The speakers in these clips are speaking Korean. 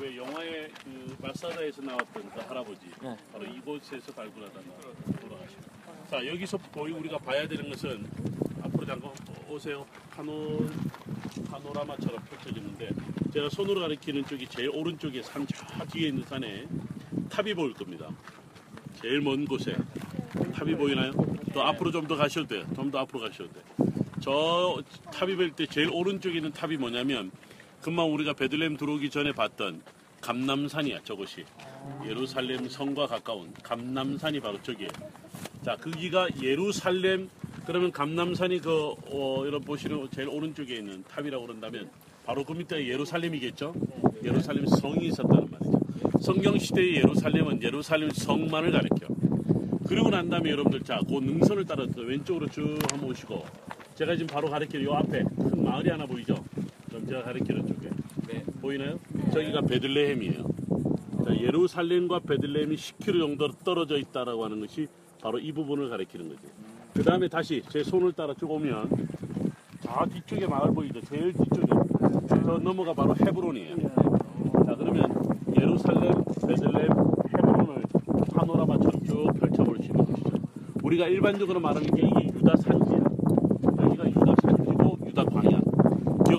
왜 영화의 그 마사다에서 나왔던 그 할아버지 네. 바로 이곳에서 발굴하다가 돌아가시고 자 여기서 보이 우리가 봐야 되는 것은 앞으로 잠깐 오세요. 파노 파노라마처럼 펼쳐지는데 제가 손으로 가리키는 쪽이 제일 오른쪽에 산 저 뒤에 있는 산에 탑이 보일 겁니다. 제일 먼 곳에 탑이 보이나요? 또 앞으로 좀 더 가셔도 돼요. 좀 더 앞으로 가셔도 돼요. 저 탑이 보일 때 제일 오른쪽에 있는 탑이 뭐냐면 금방 우리가 베들레헴 들어오기 전에 봤던 감람산이야 저것이. 예루살렘 성과 가까운 감람산이 바로 저기에. 자 거기가 예루살렘 그러면 감람산이 그 어, 여러분 보시는 제일 오른쪽에 있는 탑이라고 그런다면 바로 그 밑에 예루살렘이겠죠? 예루살렘 성이 있었다는 말이죠. 성경 시대의 예루살렘은 예루살렘 성만을 가리켜. 그리고 난 다음에 여러분들 자, 그 능선을 따라 서 왼쪽으로 쭉 한번 오시고 제가 지금 바로 가리키는 요 앞에 큰 마을이 하나 보이죠? 제가 가리키는 쪽에 네. 보이나요? 저기가 베들레헴이에요. 자, 예루살렘과 베들레헴이 10km 정도 떨어져 있다라고 하는 것이 바로 이 부분을 가리키는 거죠. 그 다음에 다시 제 손을 따라 쭉 오면 저 뒤쪽에 마을 보이죠? 제일 뒤쪽에 저 넘어가 바로 헤브론이에요. 자 그러면 예루살렘, 베들레헴, 헤브론을 파노라마처럼 쭉 펼쳐볼 수 있는 것이죠. 우리가 일반적으로 말하는 게 이게 유다 산지야. 여기가 유다 산지고 유다 광야.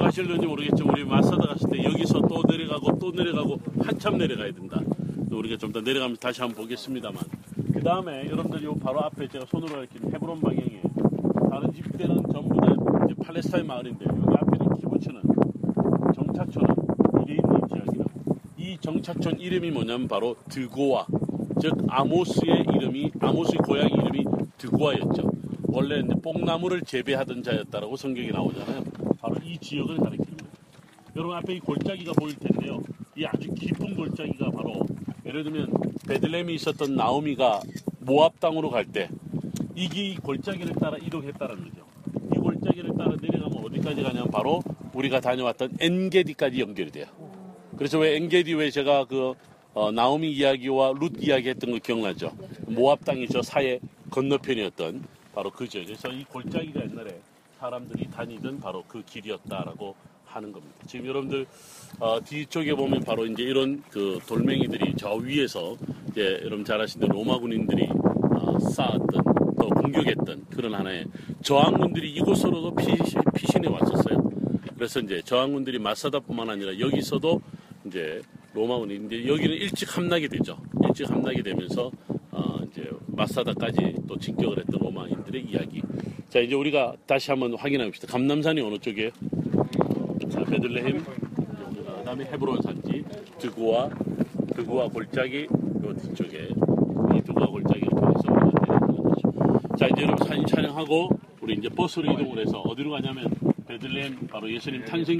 기억하실는지 모르겠지만 우리 마사다 갔을 때 여기서 또 내려가고 또 내려가고 한참 내려가야 된다. 우리가 좀 더 내려가면서 다시 한번 보겠습니다만. 그 다음에 여러분들 요 바로 앞에 제가 손으로 가리킨 헤브론 방향에 다른 집들은 전부 다 이제 팔레스타인 마을인데 여기 앞에 있는 키부츠는 정착촌은 이래 있는 지역이라고. 이 정착촌 이름이 뭐냐면 바로 드고아. 즉 아모스의 이름이 아모스의 고향 이름이 드고아였죠. 원래 이제 뽕나무를 재배하던 자였다라고 성경이 나오잖아요. 바로 이 지역을 가리키는 거예요. 여러분 앞에 이 골짜기가 보일 텐데요. 이 아주 깊은 골짜기가 바로 예를 들면 베들레헴이 있었던 나오미가 모압 땅으로 갈 때 이기 골짜기를 따라 이동했다는 거죠. 이 골짜기를 따라 내려가면 어디까지 가냐면 바로 우리가 다녀왔던 엔게디까지 연결이 돼요. 그래서 왜 엔게디 왜 제가 그 어, 나오미 이야기와 룻 이야기 했던 거 기억나죠? 모압 땅이 저 사해 건너편이었던 바로 그죠. 그래서 이 골짜기가 옛날에 사람들이 다니던 바로 그 길이었다라고 하는 겁니다. 지금 여러분들 어, 뒤쪽에 보면 바로 이제 이런 그 돌멩이들이 저 위에서 이제 여러분 잘 아시는 로마 군인들이 어, 쌓았던 또 공격했던 그런 하나의 저항군들이 이곳으로도 피, 피신해 왔었어요. 그래서 이제 저항군들이 마사다뿐만 아니라 여기서도 이제 로마 군이 이제 여기는 일찍 함락이 되죠. 일찍 함락이 되면서 어 이제 마사다까지 또 진격을 했던 로마인들의 이야기. 자 이제 우리가 다시 한번 확인해 봅시다. 감남산이 어느 쪽이에요? 자 베들레헴, 그다음에 헤브론 산지, 드구와 드구와 골짜기 요 뒤쪽에 이 통해서 우리가 내려가는 거죠. 자 이제 여러분 사진 촬영하고 우리 이제 버스로 이동을 해서 어디로 가냐면 베들레헴 바로 예수님 탄생